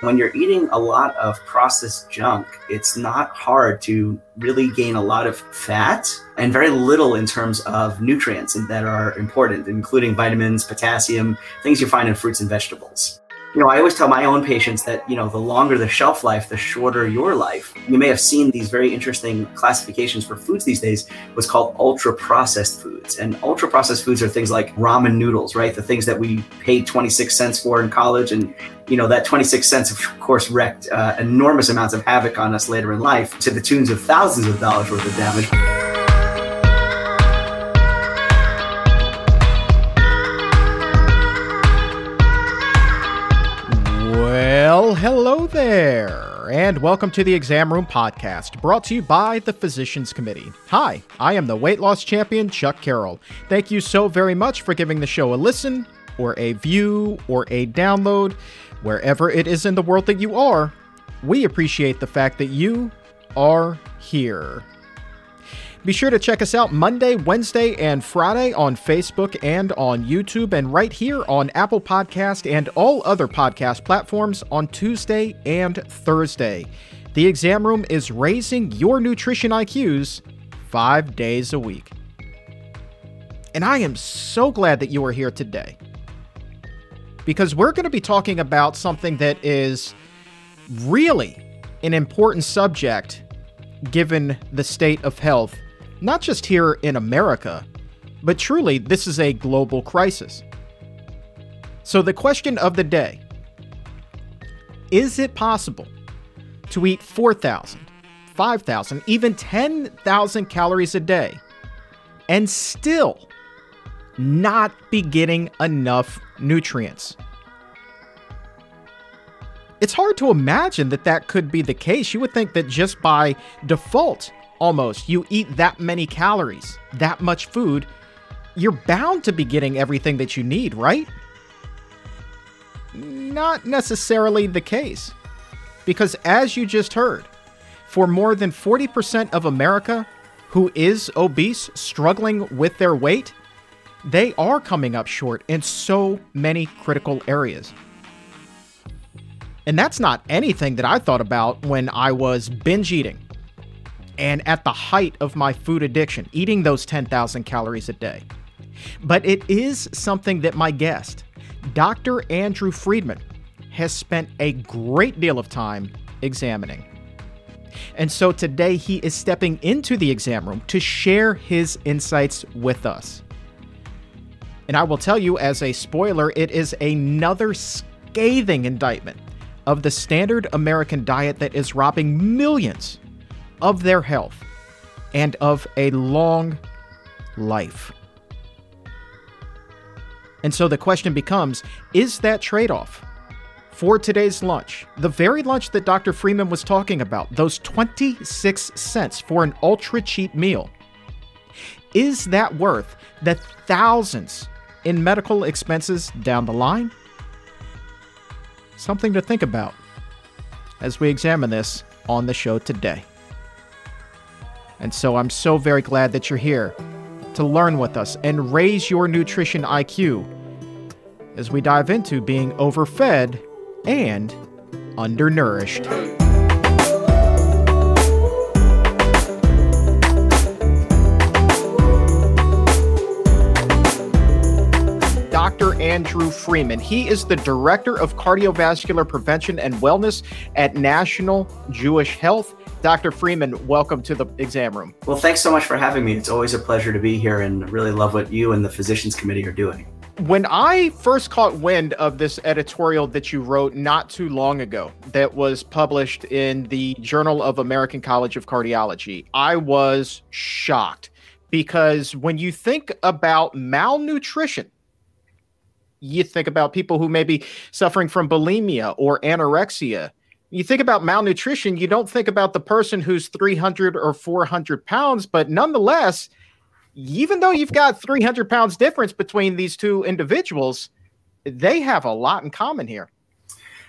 When you're eating a lot of processed junk, it's not hard to really gain a lot of fat and very little in terms of nutrients that are important, including vitamins, potassium, things you find in fruits and vegetables. You know, I always tell my own patients that, you know, the longer the shelf life, the shorter your life. You may have seen these very interesting classifications for foods these days, what's called ultra processed foods. And ultra processed foods are things like ramen noodles, right? The things that we paid 26 cents for in college. And, you know, that 26 cents, of course, wreaked uh, enormous amounts of havoc on us later in life to the tunes of thousands of dollars worth of damage. And welcome to the Exam Room Podcast, brought to you by the Physicians Committee. Hi, I am the weight loss champion, Chuck Carroll. Thank you so very much for giving the show a listen, or a view, or a download, wherever it is in the world that you are. We appreciate the fact that you are here. Be sure to check us out Monday, Wednesday, and Friday on Facebook and on YouTube, and right here on Apple Podcast and all other podcast platforms on Tuesday and Thursday. The exam room is raising your nutrition IQs five days a week. And I am so glad that you are here today because we're going to be talking about something that is really an important subject given the state of health not just here in America, but truly, this is a global crisis. So, the question of the day is it possible to eat 4,000, 5,000, even 10,000 calories a day and still not be getting enough nutrients? It's hard to imagine that that could be the case. You would think that just by default, almost. You eat that many calories, that much food, you're bound to be getting everything that you need, right? Not necessarily the case. Because as you just heard, for more than 40% of America who is obese, struggling with their weight, they are coming up short in so many critical areas. And that's not anything that I thought about when I was binge eating and at the height of my food addiction, eating those 10,000 calories a day. But it is something that my guest, Dr. Andrew Freeman, has spent a great deal of time examining. And so today he is stepping into the exam room to share his insights with us. And I will tell you, as a spoiler, it is another scathing indictment of the standard American diet that is robbing millions of their health and of a long life. And so the question becomes is that trade off for today's lunch, the very lunch that Dr. Freeman was talking about, those 26 cents for an ultra cheap meal, is that worth the thousands in medical expenses down the line? Something to think about as we examine this on the show today. And so I'm so very glad that you're here to learn with us and raise your nutrition IQ as we dive into being overfed and undernourished. Dr. Andrew Freeman. He is the Director of Cardiovascular Prevention and Wellness at National Jewish Health. Dr. Freeman, welcome to the exam room. Well, thanks so much for having me. It's always a pleasure to be here and really love what you and the Physicians Committee are doing. When I first caught wind of this editorial that you wrote not too long ago, that was published in the Journal of American College of Cardiology, I was shocked because when you think about malnutrition, you think about people who may be suffering from bulimia or anorexia you think about malnutrition, you don't think about the person who's 300 or 400 pounds, but nonetheless, even though you've got 300 pounds difference between these two individuals, they have a lot in common here.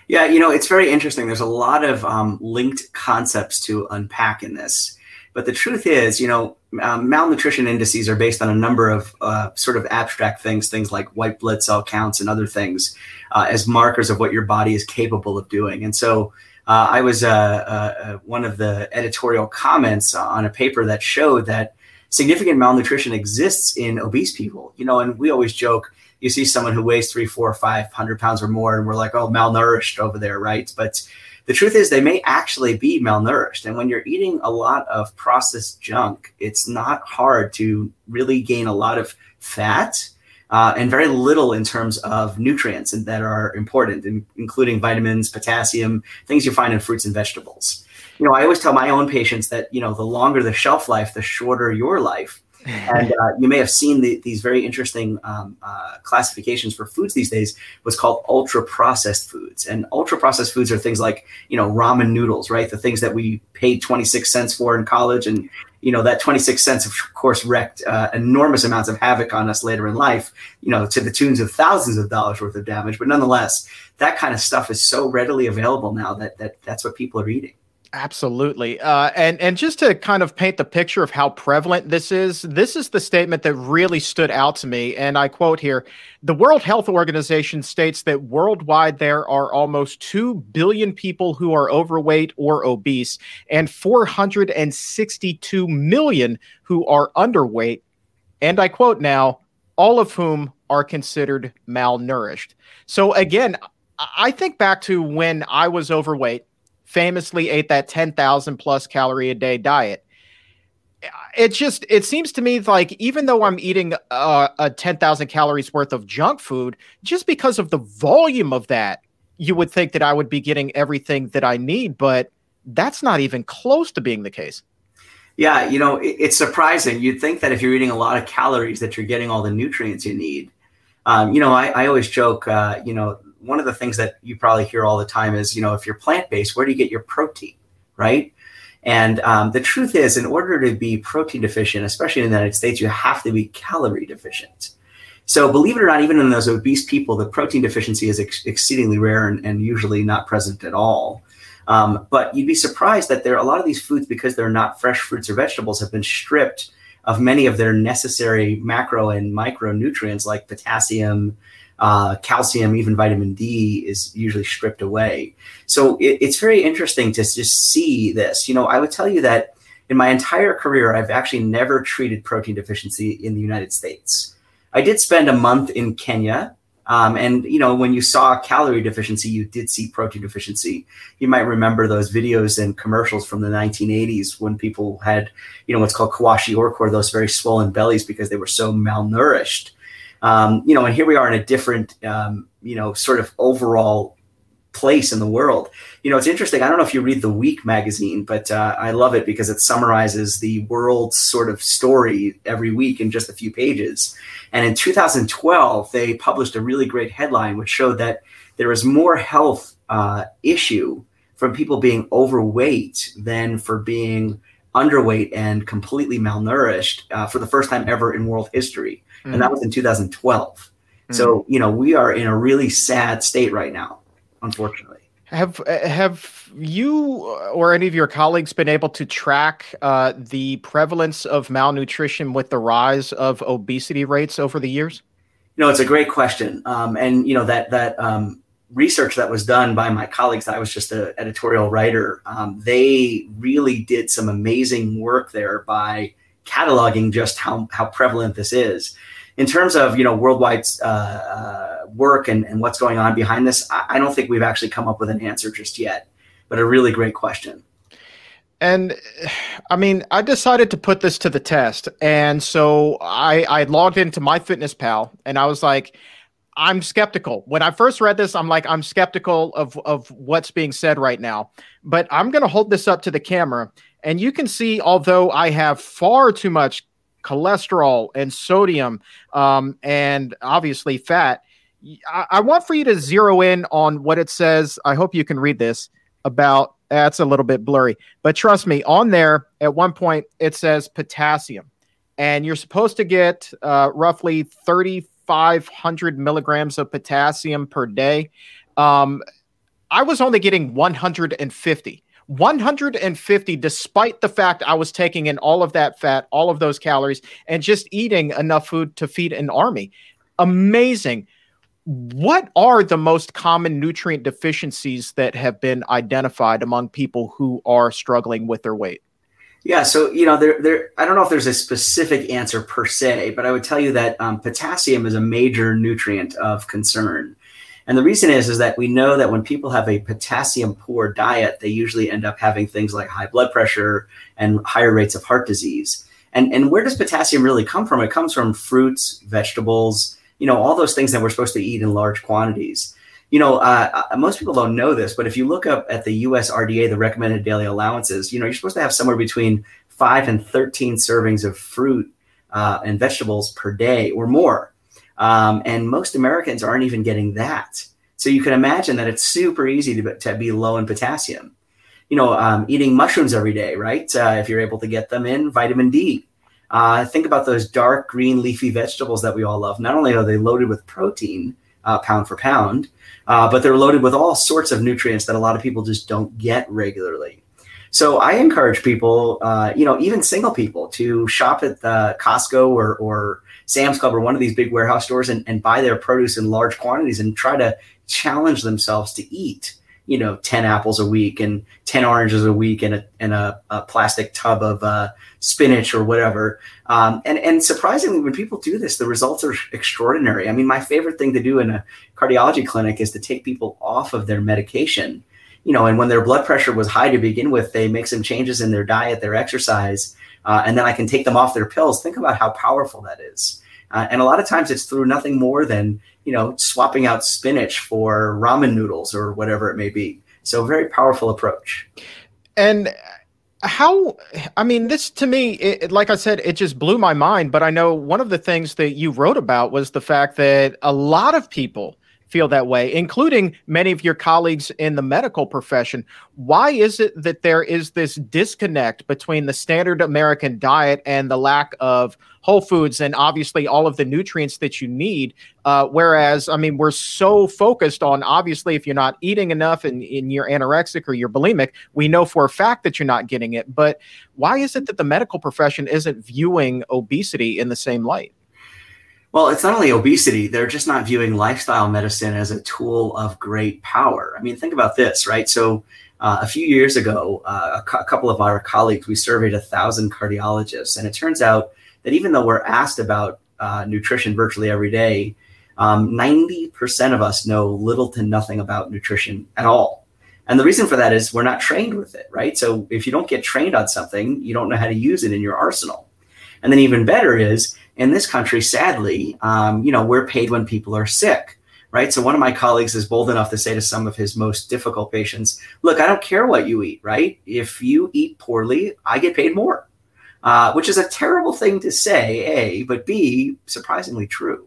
Yeah, you know, it's very interesting. There's a lot of um, linked concepts to unpack in this. But the truth is, you know, um, malnutrition indices are based on a number of uh, sort of abstract things, things like white blood cell counts and other things, uh, as markers of what your body is capable of doing. And so, uh, I was uh, uh, uh, one of the editorial comments on a paper that showed that significant malnutrition exists in obese people. You know, and we always joke. You see someone who weighs three, four, five hundred pounds or more, and we're like, "Oh, malnourished over there," right? But the truth is they may actually be malnourished. And when you're eating a lot of processed junk, it's not hard to really gain a lot of fat uh, and very little in terms of nutrients that are important, in, including vitamins, potassium, things you find in fruits and vegetables. You know, I always tell my own patients that, you know, the longer the shelf life, the shorter your life and uh, you may have seen the, these very interesting um, uh, classifications for foods these days. What's called ultra processed foods, and ultra processed foods are things like you know ramen noodles, right? The things that we paid twenty six cents for in college, and you know that twenty six cents, of course, wrecked uh, enormous amounts of havoc on us later in life. You know, to the tunes of thousands of dollars worth of damage. But nonetheless, that kind of stuff is so readily available now that that that's what people are eating. Absolutely. Uh, and and just to kind of paint the picture of how prevalent this is, this is the statement that really stood out to me. And I quote here The World Health Organization states that worldwide there are almost 2 billion people who are overweight or obese, and 462 million who are underweight. And I quote now, all of whom are considered malnourished. So again, I think back to when I was overweight famously ate that 10,000 plus calorie a day diet. It just it seems to me like even though I'm eating uh, a 10,000 calories worth of junk food, just because of the volume of that, you would think that I would be getting everything that I need, but that's not even close to being the case. Yeah, you know, it, it's surprising. You'd think that if you're eating a lot of calories, that you're getting all the nutrients you need. Um, you know, I, I always joke, uh, you know, one of the things that you probably hear all the time is, you know, if you're plant based, where do you get your protein, right? And um, the truth is, in order to be protein deficient, especially in the United States, you have to be calorie deficient. So, believe it or not, even in those obese people, the protein deficiency is ex- exceedingly rare and, and, usually not present at all. Um, but you'd be surprised that there are a lot of these foods, because they're not fresh fruits or vegetables, have been stripped of many of their necessary macro and micronutrients like potassium, uh, calcium, even vitamin D is usually stripped away. So it, it's very interesting to just see this. You know, I would tell you that in my entire career, I've actually never treated protein deficiency in the United States. I did spend a month in Kenya. Um, and you know, when you saw calorie deficiency, you did see protein deficiency. You might remember those videos and commercials from the 1980s when people had, you know, what's called kwashiorkor, those very swollen bellies because they were so malnourished. Um, you know, and here we are in a different, um, you know, sort of overall place in the world. You know, it's interesting. I don't know if you read the Week magazine, but uh, I love it because it summarizes the world's sort of story every week in just a few pages. And in 2012, they published a really great headline which showed that there is more health uh, issue from people being overweight than for being underweight and completely malnourished uh, for the first time ever in world history mm. and that was in 2012. Mm. So you know we are in a really sad state right now, unfortunately. Have have you or any of your colleagues been able to track uh, the prevalence of malnutrition with the rise of obesity rates over the years? You know, it's a great question, um, and you know that that um, research that was done by my colleagues. I was just an editorial writer. Um, they really did some amazing work there by cataloging just how how prevalent this is in terms of you know worldwide uh, uh, work and, and what's going on behind this, I, I don't think we've actually come up with an answer just yet. But a really great question. And I mean, I decided to put this to the test. And so I, I logged into MyFitnessPal and I was like, I'm skeptical. When I first read this, I'm like, I'm skeptical of, of what's being said right now. But I'm going to hold this up to the camera. And you can see, although I have far too much cholesterol and sodium um, and obviously fat. I, I, want for you to zero in on what it says. I hope you can read this about that's a little bit blurry, but trust me, on there at one point it says potassium, and you're supposed to get uh, roughly 3,500 milligrams of potassium per day. Um, I was only getting 150. 150, despite the fact I was taking in all of that fat, all of those calories, and just eating enough food to feed an army. Amazing. What are the most common nutrient deficiencies that have been identified among people who are struggling with their weight? Yeah, so you know, there, there. I don't know if there's a specific answer per se, but I would tell you that um, potassium is a major nutrient of concern. And the reason is is that we know that when people have a potassium poor diet, they usually end up having things like high blood pressure and higher rates of heart disease. And and where does potassium really come from? It comes from fruits, vegetables, you know, all those things that we're supposed to eat in large quantities. You know, uh, uh most people don't know this, but if you look up at the US RDA, the recommended daily allowances, you know, you're supposed to have somewhere between five and 13 servings of fruit uh, and vegetables per day or more. Um, and most Americans aren't even getting that. So you can imagine that it's super easy to, to be low in potassium. You know, um, eating mushrooms every day, right? Uh, if you're able to get them in, vitamin D. Uh, think about those dark green leafy vegetables that we all love. Not only are they loaded with protein, uh, pound for pound, uh, but they're loaded with all sorts of nutrients that a lot of people just don't get regularly. So I encourage people, uh, you know, even single people, to shop at the Costco or, or Sam's Club or one of these big warehouse stores and, and buy their produce in large quantities and try to challenge themselves to eat, you know, 10 apples a week and 10 oranges a week and a, and a, a plastic tub of uh, spinach or whatever. Um, and, and surprisingly, when people do this, the results are extraordinary. I mean, my favorite thing to do in a cardiology clinic is to take people off of their medication. You know, and when their blood pressure was high to begin with, they make some changes in their diet, their exercise, uh, and then I can take them off their pills. Think about how powerful that is. Uh, and a lot of times it's through nothing more than you know swapping out spinach for ramen noodles or whatever it may be. So very powerful approach. And how i mean this to me it, like i said it just blew my mind but i know one of the things that you wrote about was the fact that a lot of people feel that way, including many of your colleagues in the medical profession. Why is it that there is this disconnect between the standard American diet and the lack of whole foods and obviously all of the nutrients that you need? Uh, whereas, I mean, we're so focused on obviously if you're not eating enough and, and you're anorexic or you're bulimic, we know for a fact that you're not getting it. But why is it that the medical profession isn't viewing obesity in the same light? Well, it's not only obesity, they're just not viewing lifestyle medicine as a tool of great power. I mean, think about this, right? So, uh, a few years ago, uh, a, cu- a, couple of our colleagues, we surveyed a thousand cardiologists, and it turns out that even though we're asked about uh, nutrition virtually every day, um, 90% of us know little to nothing about nutrition at all. And the reason for that is we're not trained with it, right? So, if you don't get trained on something, you don't know how to use it in your arsenal. And then, even better is in this country, sadly, um, you know, we're paid when people are sick, right? So one of my colleagues is bold enough to say to some of his most difficult patients, "Look, I don't care what you eat, right? If you eat poorly, I get paid more," uh, which is a terrible thing to say, a, but b, surprisingly true.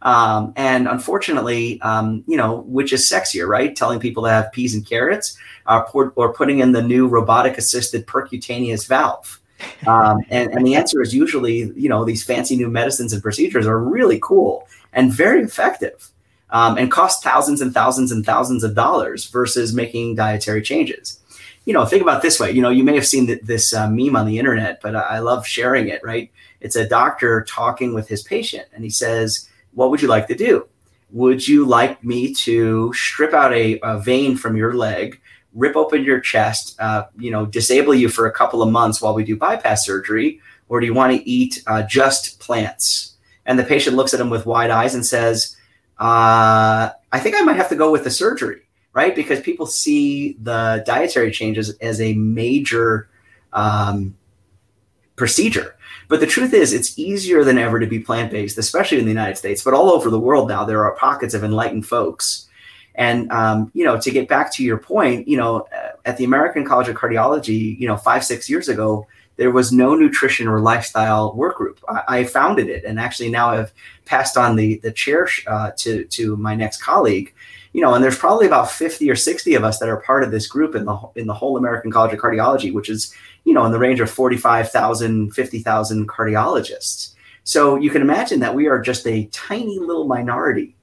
Um, and unfortunately, um, you know, which is sexier, right? Telling people to have peas and carrots, uh, or putting in the new robotic assisted percutaneous valve. Um, and, and the answer is usually, you know, these fancy new medicines and procedures are really cool and very effective um, and cost thousands and thousands and thousands of dollars versus making dietary changes. You know, think about this way. You know, you may have seen this uh, meme on the internet, but I love sharing it, right? It's a doctor talking with his patient, and he says, What would you like to do? Would you like me to strip out a, a vein from your leg, rip open your chest, uh, you know, disable you for a couple of months while we do bypass surgery, or do you want to eat uh, just plants? And the patient looks at him with wide eyes and says, uh, "I think I might have to go with the surgery." Right, because people see the dietary changes as a major um, procedure. But the truth is, it's easier than ever to be plant based, especially in the United States, but all over the world now. There are pockets of enlightened folks and um, you know, to get back to your point, you know, at the American College of Cardiology, you know, five six years ago, there was no nutrition or lifestyle work group. I, I founded it, and actually now I've passed on the the chair uh, to to my next colleague. You know, and there's probably about 50 or 60 of us that are part of this group in the in the whole American College of Cardiology, which is you know in the range of 45,000, 50,000 cardiologists. So you can imagine that we are just a tiny little minority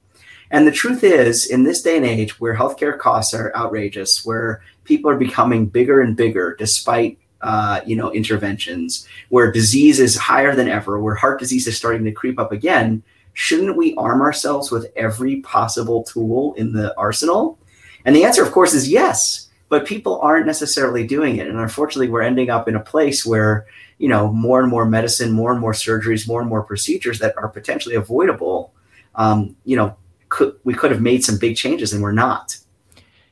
and the truth is, in this day and age where healthcare costs are outrageous, where people are becoming bigger and bigger despite uh, you know interventions where disease is higher than ever where heart disease is starting to creep up again shouldn't we arm ourselves with every possible tool in the arsenal? And the answer of course is yes but people aren't necessarily doing it. And unfortunately we're ending up in a place where you know more and more medicine more and more surgeries more and more procedures that are potentially avoidable um, you know could we could have made some big changes and we're not.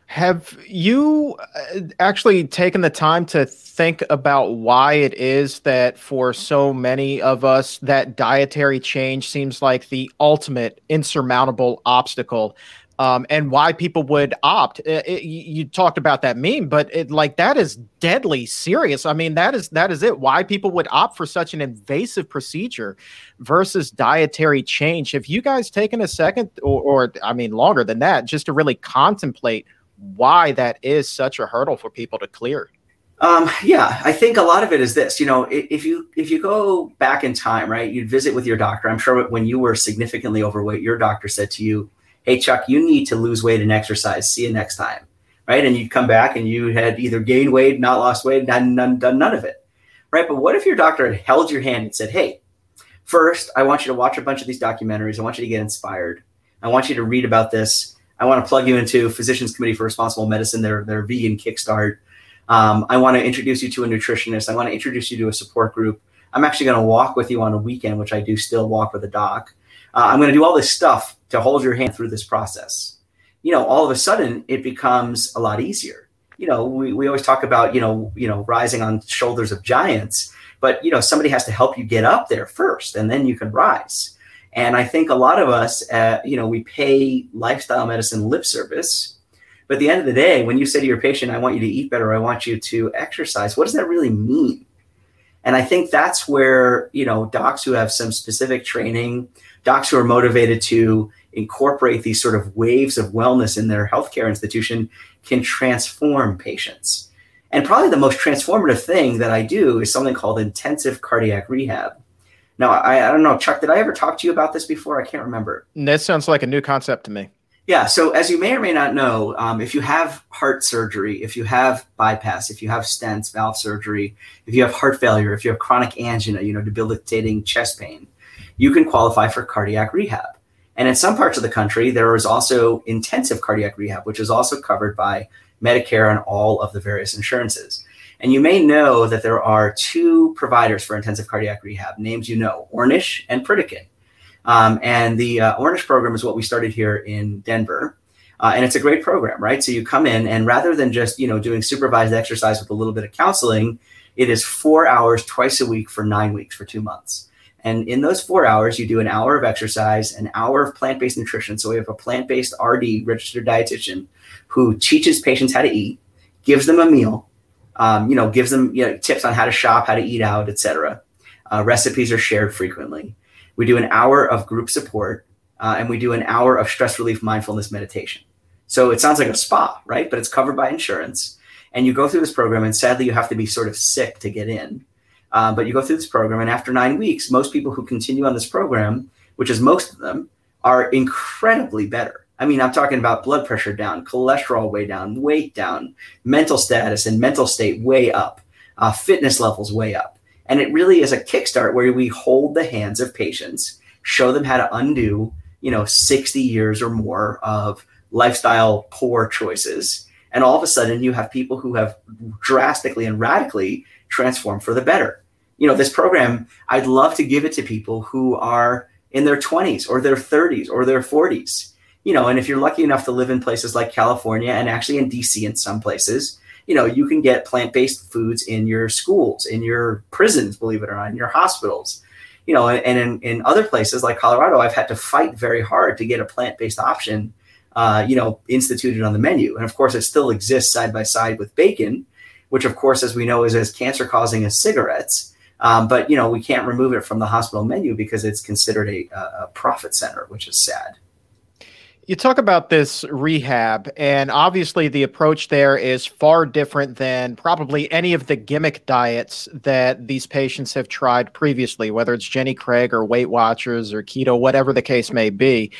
Have you uh, actually taken the time to think about why it is that for so many of us that dietary change seems like the ultimate insurmountable obstacle um, and why people would opt. It, it, you talked about that meme, but it, like that is deadly serious. I mean, that is that is it. Why people would opt for such an invasive procedure versus dietary change? Have you guys taken a second, or, or I mean, longer than that, just to really contemplate why that is such a hurdle for people to clear? Um, yeah, I think a lot of it is this. You know, if you if you go back in time, right, you'd visit with your doctor. I'm sure when you were significantly overweight, your doctor said to you, "Hey, Chuck, you need to lose weight and exercise. See you next time." Right, and you'd come back and you had either gained weight, not lost weight, none, none, done none of it. Right, but what if your doctor had held your hand and said, "Hey, first, I want you to watch a bunch of these documentaries. I want you to get inspired. I want you to read about this." I want to plug you into Physicians Committee for Responsible Medicine, their, their vegan kickstart. Um, I want to introduce you to a nutritionist. I want to introduce you to a support group. I'm actually going to walk with you on a weekend, which I do still walk with a doc. Uh, I'm going to do all this stuff to hold your hand through this process. You know, all of a sudden it becomes a lot easier. You know, we, we always talk about, you know, you know, rising on shoulders of giants, but you know, somebody has to help you get up there first and then you can rise. And I think a lot of us, uh, you know, we pay lifestyle medicine lip service. But at the end of the day, when you say to your patient, I want you to eat better, I want you to exercise, what does that really mean? And I think that's where, you know, docs who have some specific training, docs who are motivated to incorporate these sort of waves of wellness in their healthcare institution can transform patients. And probably the most transformative thing that I do is something called intensive cardiac rehab. Now, I, I don't know, Chuck, did I ever talk to you about this before? I can't remember. That sounds like a new concept to me. Yeah. So, as you may or may not know, um, if you have heart surgery, if you have bypass, if you have stents, valve surgery, if you have heart failure, if you have chronic angina, you know, debilitating chest pain, you can qualify for cardiac rehab. And in some parts of the country, there is also intensive cardiac rehab, which is also covered by Medicare and all of the various insurances. And you may know that there are two providers for intensive cardiac rehab, names you know, Ornish and Pritikin. Um, and the uh, Ornish program is what we started here in Denver. Uh, and it's a great program, right? So you come in, and rather than just you know doing supervised exercise with a little bit of counseling, it is four hours twice a week for nine weeks for two months. And in those four hours, you do an hour of exercise, an hour of plant based nutrition. So we have a plant based RD, registered dietitian, who teaches patients how to eat, gives them a meal, um, you know, gives them you know, tips on how to shop, how to eat out, etc. Uh, recipes are shared frequently. We do an hour of group support, uh, and we do an hour of stress relief mindfulness meditation. So it sounds like a spa, right? But it's covered by insurance. And you go through this program, and sadly, you have to be sort of sick to get in. Uh, but you go through this program, and after nine weeks, most people who continue on this program, which is most of them, are incredibly better. I mean, I'm talking about blood pressure down, cholesterol way down, weight down, mental status and mental state way up, uh, fitness levels way up. And it really is a kickstart where we hold the hands of patients, show them how to undo, you know, 60 years or more of lifestyle poor choices. And all of a sudden, you have people who have drastically and radically transformed for the better. You know, this program, I'd love to give it to people who are in their 20s or their 30s or their 40s you know, and if you're lucky enough to live in places like California and actually in DC in some places, you know, you can get plant-based foods in your schools, in your prisons, believe it or not, in your hospitals. You know, and in, in other places like Colorado, I've had to fight very hard to get a plant-based option, uh, you know, instituted on the menu. And of course, it still exists side by side with bacon, which of course, as we know, is as cancer-causing as cigarettes. Um, but you know, we can't remove it from the hospital menu because it's considered a, a profit center, which is sad. You talk about this rehab, and obviously the approach there is far different than probably any of the gimmick diets that these patients have tried previously, whether it's Jenny Craig or Weight Watchers or keto, whatever the case may be.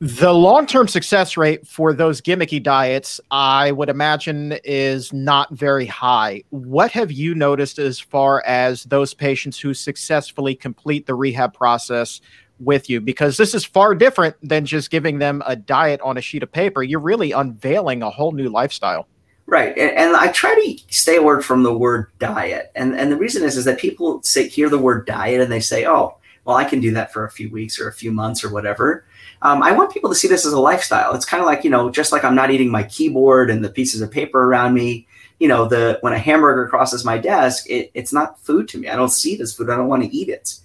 The long term success rate for those gimmicky diets, I would imagine, is not very high. What have you noticed as far as those patients who successfully complete the rehab process with you? Because this is far different than just giving them a diet on a sheet of paper. You're really unveiling a whole new lifestyle. Right, and, and, I try to stay away from the word diet, and and the reason is is that people say hear the word diet and they say, oh, well, I can do that for a few weeks or a few months or whatever. Um, I want people to see this as a lifestyle. It's kind of like you know, just like I'm not eating my keyboard and the pieces of paper around me. You know, the when a hamburger crosses my desk, it, it's not food to me. I don't see it as food. I don't want to eat it,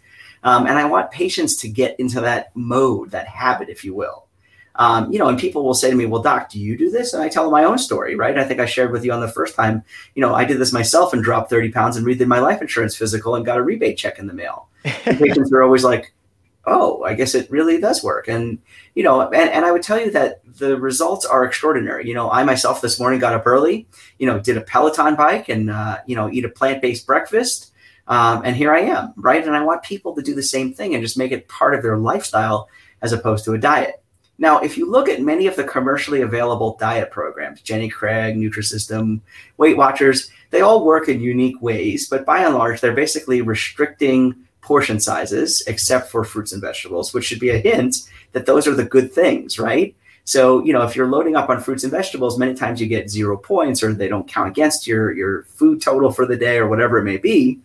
um, and I want patients to get into that mode, that habit, if you will. Um, you know, and people will say to me, "Well, doc, do you do this?" And I tell them my own story, right? I think I shared with you on the first time. You know, I did this myself and dropped thirty pounds and redid my life insurance physical and got a rebate check in the mail. patients are always like, "Oh, I guess it really does work." And you know, and, and I would tell you that the results are extraordinary. You know, I myself this morning got up early. You know, did a Peloton bike and uh, you know, eat a plant based breakfast. Um, and here I am, right? And I want people to do the same thing and just make it part of their lifestyle as opposed to a diet. Now, if you look at many of the commercially available diet programs, Jenny Craig, Nutrisystem, Weight Watchers, they all work in unique ways, but by and large, they're basically restricting portion sizes except for fruits and vegetables, which should be a hint that those are the good things, right? So, you know, if you're loading up on fruits and vegetables, many times you get zero points or they don't count against your your food total for the day or whatever it may be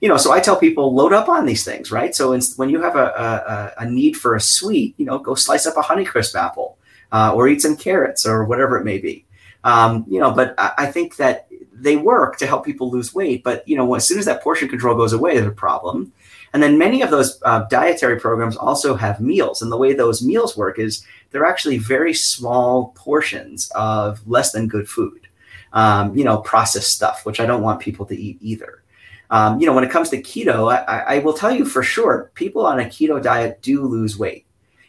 you know, so I tell people load up on these things, right? So when you have a, a, a need for a sweet, you know, go slice up a Honeycrisp apple uh, or eat some carrots or whatever it may be. Um, you know, but I, I, think that they work to help people lose weight. But you know, as soon as that portion control goes away, there's a problem. And then many of those uh, dietary programs also have meals, and the way those meals work is they're actually very small portions of less than good food. Um, you know, processed stuff, which I don't want people to eat either. Um, you know, when it comes to keto, I, I, will tell you for sure, people on a keto diet do lose weight.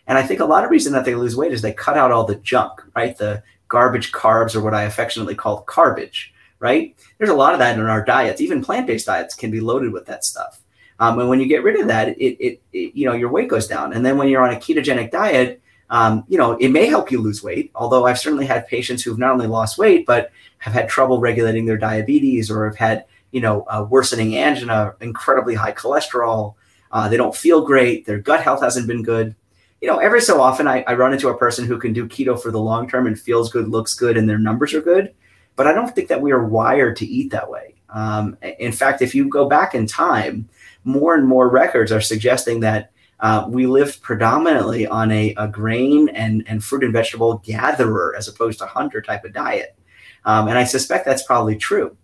And I think a lot of reason that they lose weight is they cut out all the junk, right? The garbage carbs or what I affectionately call garbage, right? There's a lot of that in our diets. Even plant-based diets can be loaded with that stuff. Um, and when you get rid of that, it, it, it, you know, your weight goes down. And then when you're on a ketogenic diet, um, you know, it may help you lose weight. Although I've certainly had patients who've not only lost weight, but have had trouble regulating their diabetes or have had you know, worsening angina, incredibly high cholesterol. Uh, they don't feel great. Their gut health hasn't been good. You know, every so often I, I run into a person who can do keto for the long term and feels good, looks good, and their numbers are good. But I don't think that we are wired to eat that way. Um, in fact, if you go back in time, more and more records are suggesting that uh, we lived predominantly on a, a, grain and, and fruit and vegetable gatherer as opposed to hunter type of diet. Um, and I suspect that's probably true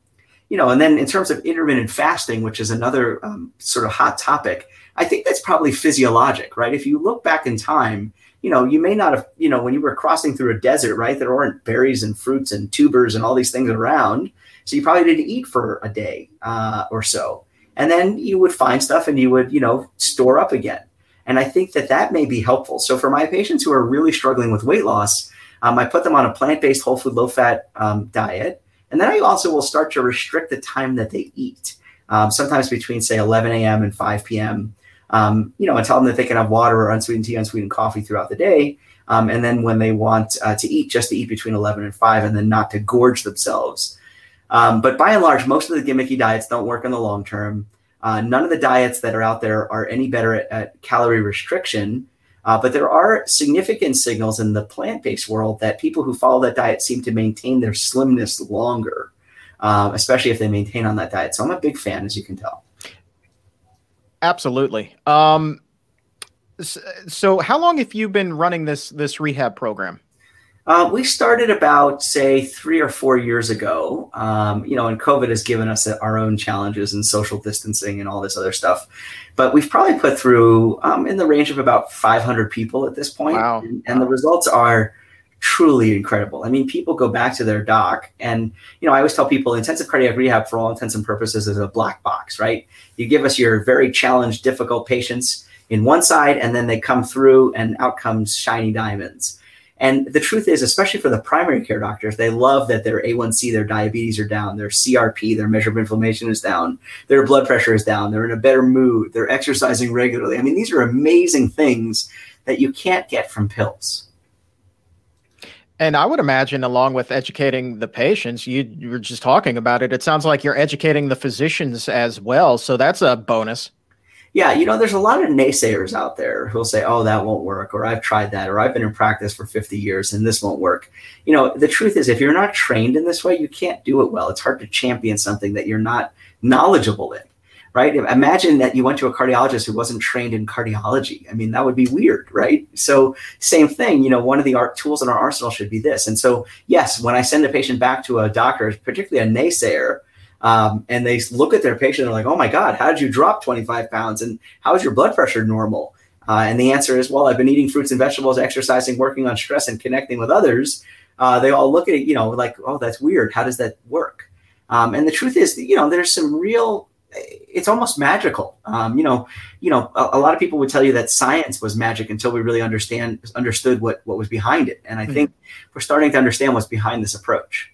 you know, and then in terms of intermittent fasting, which is another um, sort of hot topic, I think that's probably physiologic, right? If you look back in time, you know, you may not have, you know, when you were crossing through a desert, right? There weren't berries and fruits and tubers and all these things around. So you probably didn't eat for a day uh, or so. And then you would find stuff and you would, you know, store up again. And I think that that may be helpful. So for my patients who are really struggling with weight loss, um, I put them on a plant based, whole food, low fat um, diet. And then I also will start to restrict the time that they eat, um, sometimes between, say, 11 a.m. and 5 p.m. Um, you know, and tell them that they can have water or unsweetened tea, unsweetened coffee throughout the day. Um, and then when they want uh, to eat, just to eat between 11 and 5 and then not to gorge themselves. Um, but by and large, most of the gimmicky diets don't work in the long term. Uh, none of the diets that are out there are any better at, at calorie restriction uh, but there are significant signals in the plant based world that people who follow that diet seem to maintain their slimness longer, um, especially if they maintain on that diet. So I'm a big fan, as you can tell. Absolutely. Um, so, how long have you been running this this rehab program? Uh, we started about, say, three or four years ago. Um, you know, and COVID has given us our own challenges and social distancing and all this other stuff. But we've probably put through um, in the range of about 500 people at this point. Wow. And, and the results are truly incredible. I mean, people go back to their doc, and you know, I always tell people intensive cardiac rehab, for all intents and purposes, is a black box, right? You give us your very challenged, difficult patients in one side, and then they come through, and out comes shiny diamonds. And the truth is, especially for the primary care doctors, they love that their A1C, their diabetes are down, their CRP, their measure of inflammation is down, their blood pressure is down, they're in a better mood, they're exercising regularly. I mean, these are amazing things that you can't get from pills. And I would imagine, along with educating the patients, you, you were just talking about it. It sounds like you're educating the physicians as well. So that's a bonus. Yeah, you know, there's a lot of naysayers out there who'll say, oh, that won't work, or I've tried that, or I've been in practice for 50 years and this won't work. You know, the truth is, if you're not trained in this way, you can't do it well. It's hard to champion something that you're not knowledgeable in right? Imagine that you went to a cardiologist who wasn't trained in cardiology. I mean, that would be weird, right? So, same thing, you know, one of the art tools in our arsenal should be this. And so, yes, when I send a patient back to a doctor, particularly a naysayer, um, and they look at their patient, and they're like, oh my God, how did you drop 25 pounds? And how is your blood pressure normal? Uh, and the answer is, well, I've been eating fruits and vegetables, exercising, working on stress, and connecting with others. Uh, they all look at it, you know, like, oh, that's weird. How does that work? Um, and the truth is, you know, there's some real it's almost magical. Um, you know, you know, a, a, lot of people would tell you that science was magic until we really understand understood what what was behind it. And I mm-hmm. think we're starting to understand what's behind this approach.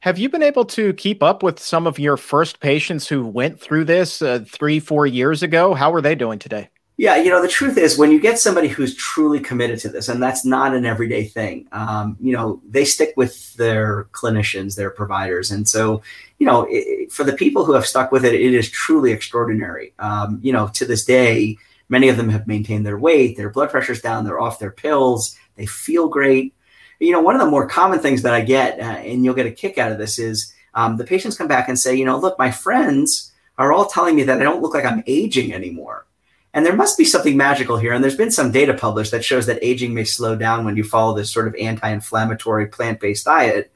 Have you been able to keep up with some of your first patients who went through this uh, three, four years ago? How are they doing today? Yeah, you know, the truth is when you get somebody who's truly committed to this, and that's not an everyday thing, um, you know, they stick with their clinicians, their providers. And so, you know, it, for the people who have stuck with it, it is truly extraordinary. Um, you know, to this day, many of them have maintained their weight, their blood pressure's down, they're off their pills, they feel great. You know, one of the more common things that I get, uh, and you'll get a kick out of this, is um, the patients come back and say, you know, look, my friends are all telling me that I don't look like I'm aging anymore. And there must be something magical here. And there's been some data published that shows that aging may slow down when you follow this sort of anti inflammatory plant based diet.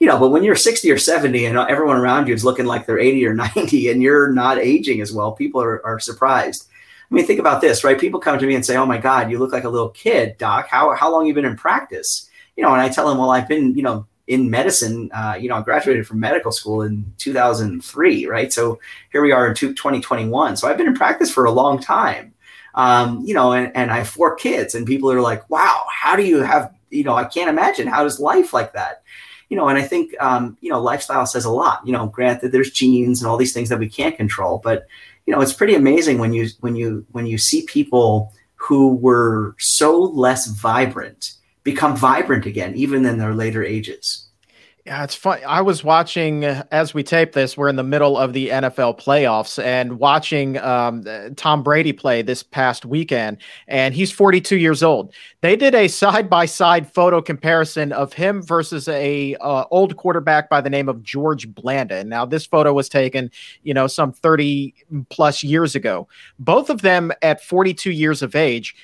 You know, but when you're 60 or 70 and everyone around you is looking like they're 80 or 90 and you're not aging as well, people are, are surprised. I mean, think about this, right? People come to me and say, Oh my God, you look like a little kid, doc. How, how long you been in practice? You know, and I tell them, Well, I've been, you know, in medicine, uh, you know, I graduated from medical school in 2003, right? So here we are in 2021. So I've been in practice for a long time, um, you know, and, and I have four kids, and people are like, wow, how do you have, you know, I can't imagine how does life like that? You know, and I think, um, you know, lifestyle says a lot. You know, granted, there's genes and all these things that we can't control, but you know, it's pretty amazing when you when you when you see people who were so less vibrant become vibrant again, even in their later ages. Yeah, it's fun. I was watching as we tape this. We're in the middle of the NFL playoffs and watching um, Tom Brady play this past weekend, and he's 42 years old. They did a side by side photo comparison of him versus a uh, old quarterback by the name of George Blanda. Now, this photo was taken, you know, some 30 plus years ago. Both of them at 42 years of age.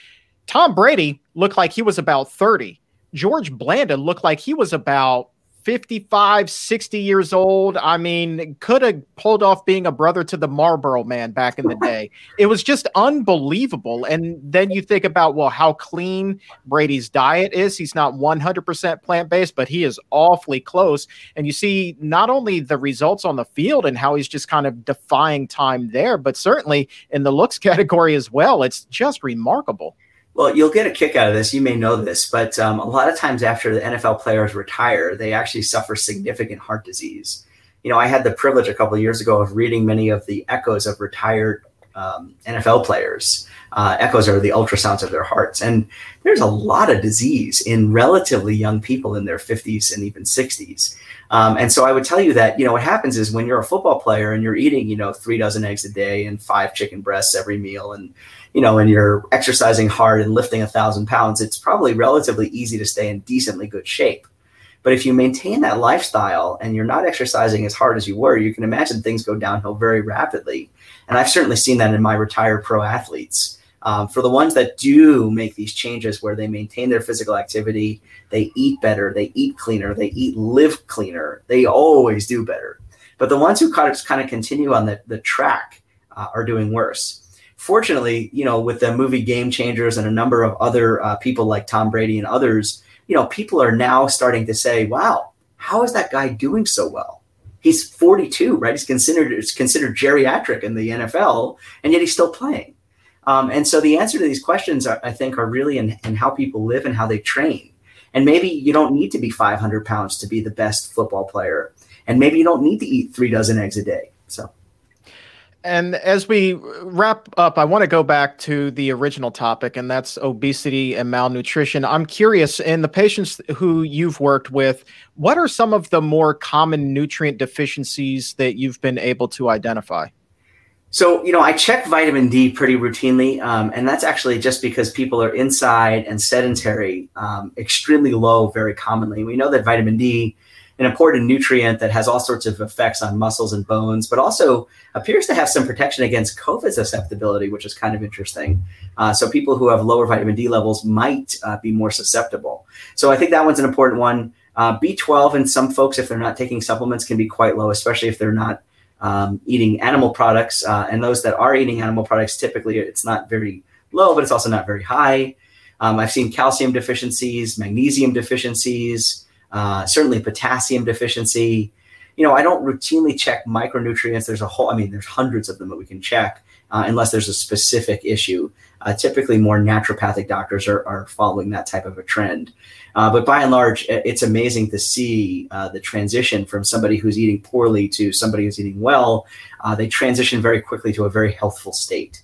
Tom Brady looked like he was about 30. George Blanda looked like he was about 55, 60 years old. I mean, could have pulled off being a brother to the Marlboro man back in the day. It was just unbelievable. And then you think about, well, how clean Brady's diet is. He's not 100% plant based, but he is awfully close. And you see not only the results on the field and how he's just kind of defying time there, but certainly in the looks category as well. It's just remarkable. Well, you'll get a kick out of this. You may know this, but um, a lot of times after the NFL players retire, they actually suffer significant heart disease. You know, I had the privilege a couple of years ago of reading many of the echoes of retired um, NFL players. Uh, echoes are the ultrasounds of their hearts. And there's a lot of disease in relatively young people in their 50s and even 60s. Um, and so I would tell you that, you know, what happens is when you're a football player and you're eating, you know, three dozen eggs a day and five chicken breasts every meal and, you know, and you're exercising hard and lifting a thousand pounds, it's probably relatively easy to stay in decently good shape. But if you maintain that lifestyle and you're not exercising as hard as you were, you can imagine things go downhill very rapidly. And I've certainly seen that in my retired pro athletes. Um, for the ones that do make these changes where they maintain their physical activity, they eat better, they eat cleaner, they eat live cleaner, they always do better. But the ones who kind of, kind of continue on the, the track uh, are doing worse. Fortunately, you know, with the movie Game Changers and a number of other uh, people like Tom Brady and others, you know, people are now starting to say, wow, how is that guy doing so well? He's 42, right? He's considered, it's considered geriatric in the NFL, and yet he's still playing. Um, and so the answer to these questions, are, I think, are really in, in how people live and how they train. And maybe you don't need to be 500 pounds to be the best football player. And maybe you don't need to eat three dozen eggs a day. So And as we wrap up, I want to go back to the original topic, and that's obesity and malnutrition. I'm curious, in the patients who you've worked with, what are some of the more common nutrient deficiencies that you've been able to identify? So, you know, I check vitamin D pretty routinely, um, and that's actually just because people are inside and sedentary, um, extremely low very commonly. We know that vitamin D an important nutrient that has all sorts of effects on muscles and bones, but also appears to have some protection against COVID susceptibility, which is kind of interesting. Uh, so people who have lower vitamin D levels might uh, be more susceptible. So I think that one's an important one. Uh, B12 in some folks, if they're not taking supplements, can be quite low, especially if they're not um, eating animal products. Uh, and those that are eating animal products, typically it's not very low, but it's also not very high. Um, I've seen calcium deficiencies, magnesium deficiencies uh, certainly potassium deficiency. You know, I don't routinely check micronutrients. There's a whole, I mean, there's hundreds of them that we can check uh, unless there's a specific issue. Uh, typically, more naturopathic doctors are, are following that type of a trend. Uh, but by and large, it's amazing to see uh, the transition from somebody who's eating poorly to somebody who's eating well. They transition very quickly to a very healthful state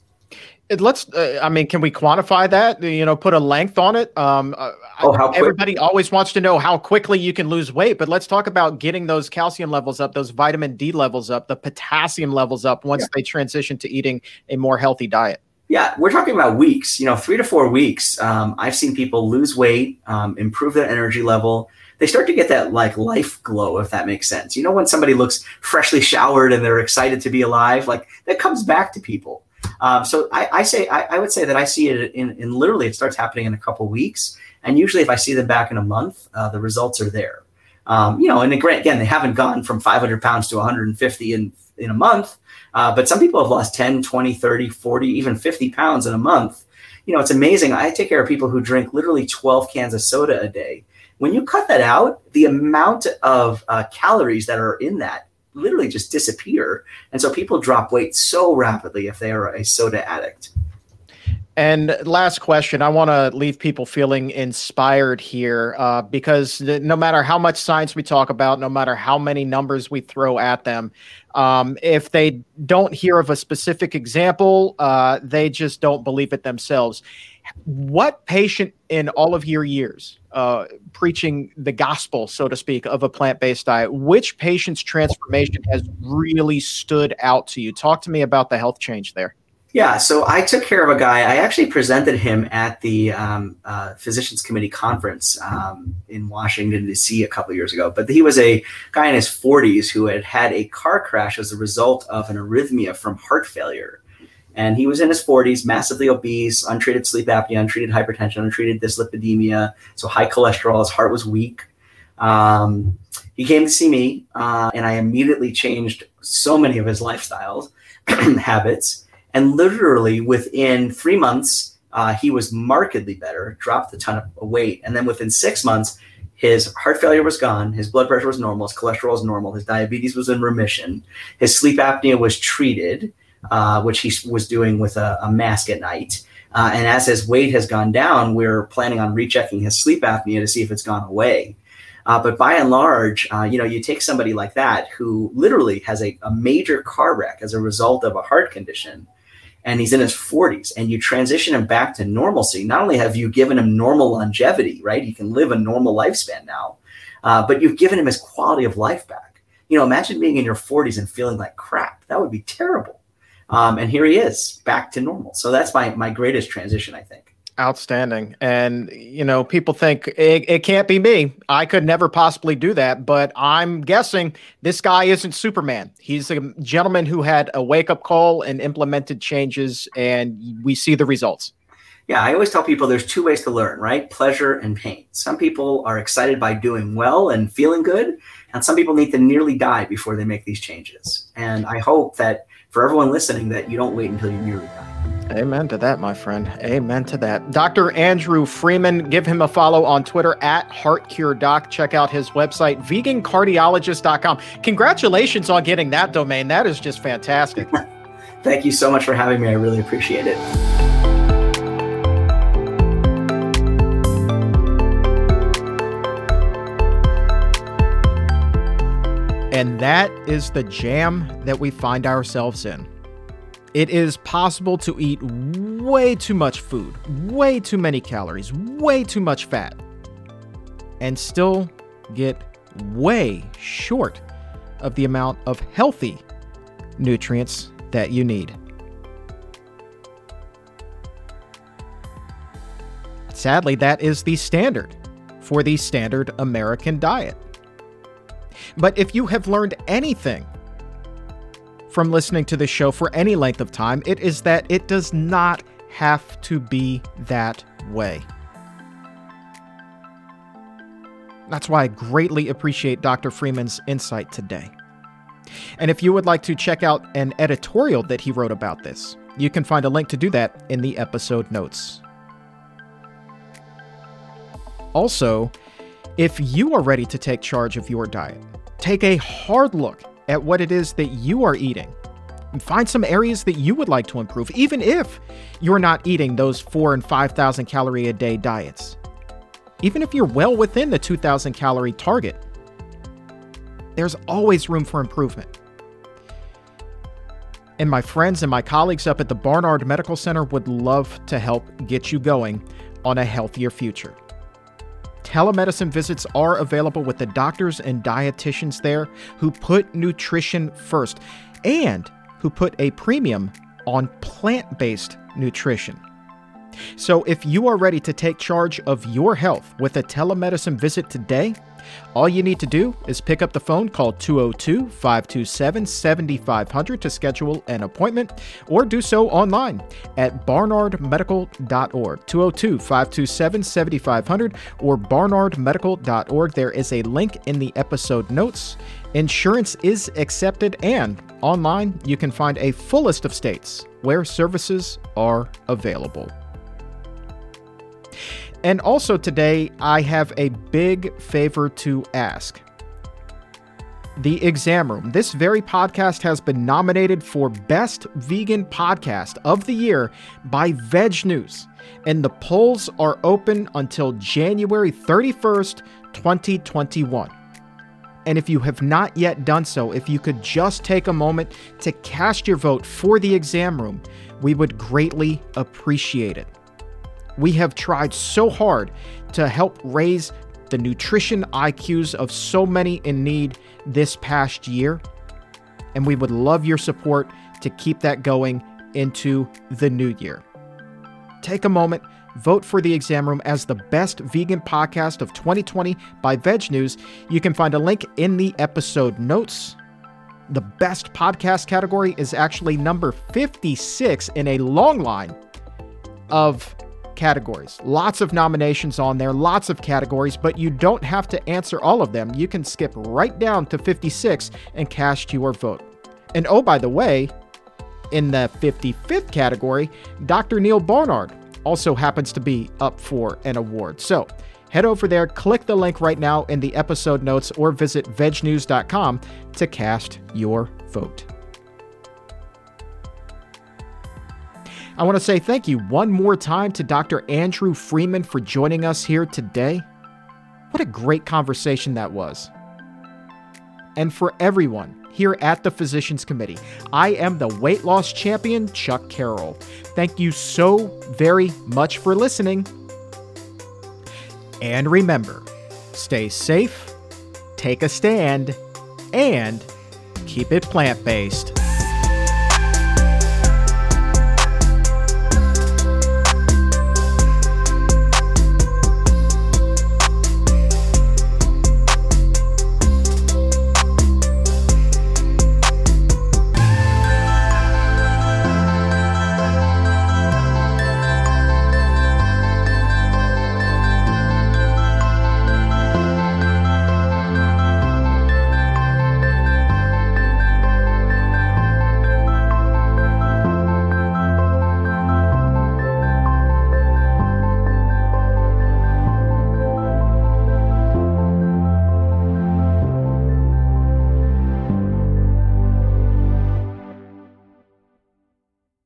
let's uh, i mean can we quantify that? You know put a length on it? Um uh, oh, how everybody always wants to know how quickly you can lose weight but let's talk about getting those calcium levels up those vitamin d levels up the potassium levels up once yeah. they transition to eating a more healthy diet. Yeah we're talking about weeks you know three to four weeks. Um, i've seen people lose weight um, improve their energy level. They start to get that like life glow if that makes sense. You know when somebody looks freshly showered and they're excited to be alive like that comes back to people um, so I, I say I, I, would say that I see it in, in literally it starts happening in a couple weeks, and usually if I see them back in a month, uh, the results are there. Um, you know, and again, they haven't gone from 500 pounds to 150 in in a month, uh, but some people have lost 10, 20, 30, 40, even 50 pounds in a month. You know, it's amazing. I take care of people who drink literally 12 cans of soda a day. When you cut that out, the amount of uh, calories that are in that literally just disappear. And so people drop weight so rapidly if they are a soda addict. And last question, I want to leave people feeling inspired here uh, because no matter how much science we talk about, no matter how many numbers we throw at them, um, if they don't hear of a specific example, uh, they just don't believe it themselves. What patient in all of your years uh, preaching the gospel, so to speak, of a plant based diet, which patient's transformation has really stood out to you? Talk to me about the health change there. Yeah, so I took care of a guy. I actually presented him at the um, uh, Physicians Committee conference um, in Washington, D.C. a couple years ago. But he was a guy in his 40s who had had a car crash as a result of an arrhythmia from heart failure. And he was in his 40s, massively obese, untreated sleep apnea, untreated hypertension, untreated dyslipidemia, so high cholesterol. His heart was weak. Um, he came to see me, uh, and I immediately changed so many of his lifestyles habits. And literally within three months, uh, he was markedly better, dropped a ton of weight. And then within six months, his heart failure was gone, his blood pressure was normal, his cholesterol was normal, his diabetes was in remission, his sleep apnea was treated, uh, which he was doing with a, a mask at night. Uh, and as his weight has gone down, we're planning on rechecking his sleep apnea to see if it's gone away. Uh, but by and large, uh, you know, you take somebody like that who literally has a, a, major car wreck as a result of a heart condition, and he's in his 40s, and you transition him back to normalcy. Not only have you given him normal longevity, right? He can live a normal lifespan now, uh, but you've given him his quality of life back. You know, imagine being in your 40s and feeling like crap. That would be terrible. Um, and here he is back to normal. So that's my my greatest transition, I think. Outstanding. And, you know, people think it, it, can't be me. I could never possibly do that. But I'm guessing this guy isn't Superman. He's a gentleman who had a wake up call and implemented changes, and we see the results. Yeah, I always tell people there's two ways to learn, right? Pleasure and pain. Some people are excited by doing well and feeling good, and some people need to nearly die before they make these changes. And I hope that for everyone listening that you don't wait until you nearly die. Amen to that, my friend. Amen to that. Dr. Andrew Freeman, give him a follow on Twitter at HeartCureDoc. Check out his website, vegancardiologist.com. Congratulations on getting that domain. That is just fantastic. Thank you so much for having me. I really appreciate it. And that is the jam that we find ourselves in. It is possible to eat way too much food, way too many calories, way too much fat, and still get way short of the amount of healthy nutrients that you need. Sadly, that is the standard for the standard American diet. But if you have learned anything from listening to this show for any length of time, it is that it does not have to be that way. That's why I greatly appreciate Dr. Freeman's insight today. And if you would like to check out an editorial that he wrote about this, you can find a link to do that in the episode notes. Also, if you are ready to take charge of your diet, take a hard look at what it is that you are eating. And find some areas that you would like to improve, even if you're not eating those four and 5,000 calorie a day diets. Even if you're well within the 2,000 calorie target, there's always room for improvement. And my friends and my colleagues up at the Barnard Medical Center would love to help get you going on a healthier future. Telemedicine visits are available with the doctors and dietitians there who put nutrition first and who put a premium on plant based nutrition. So, if you are ready to take charge of your health with a telemedicine visit today, all you need to do is pick up the phone, call 202 527 7500 to schedule an appointment, or do so online at barnardmedical.org. 202 527 7500 or barnardmedical.org. There is a link in the episode notes. Insurance is accepted, and online you can find a full list of states where services are available. And also today, I have a big favor to ask. The Exam Room. This very podcast has been nominated for Best Vegan Podcast of the Year by Veg News, and the polls are open until January 31st, 2021. And if you have not yet done so, if you could just take a moment to cast your vote for the exam room, we would greatly appreciate it. We have tried so hard to help raise the nutrition IQs of so many in need this past year, and we would love your support to keep that going into the new year. Take a moment, vote for the exam room as the best vegan podcast of 2020 by Veg News. You can find a link in the episode notes. The best podcast category is actually number 56 in a long line of categories. Lots of nominations on there, lots of categories, but you don't have to answer all of them. You can skip right down to 56 and cast your vote. And oh, by the way, in the 55th category, Dr. Neil Barnard also happens to be up for an award. So head over there, click the link right now in the episode notes, or visit vegnews.com to cast your vote. I want to say thank you one more time to Dr. Andrew Freeman for joining us here today. What a great conversation that was. And for everyone here at the Physicians Committee, I am the weight loss champion, Chuck Carroll. Thank you so very much for listening. And remember, stay safe, take a stand, and keep it plant based.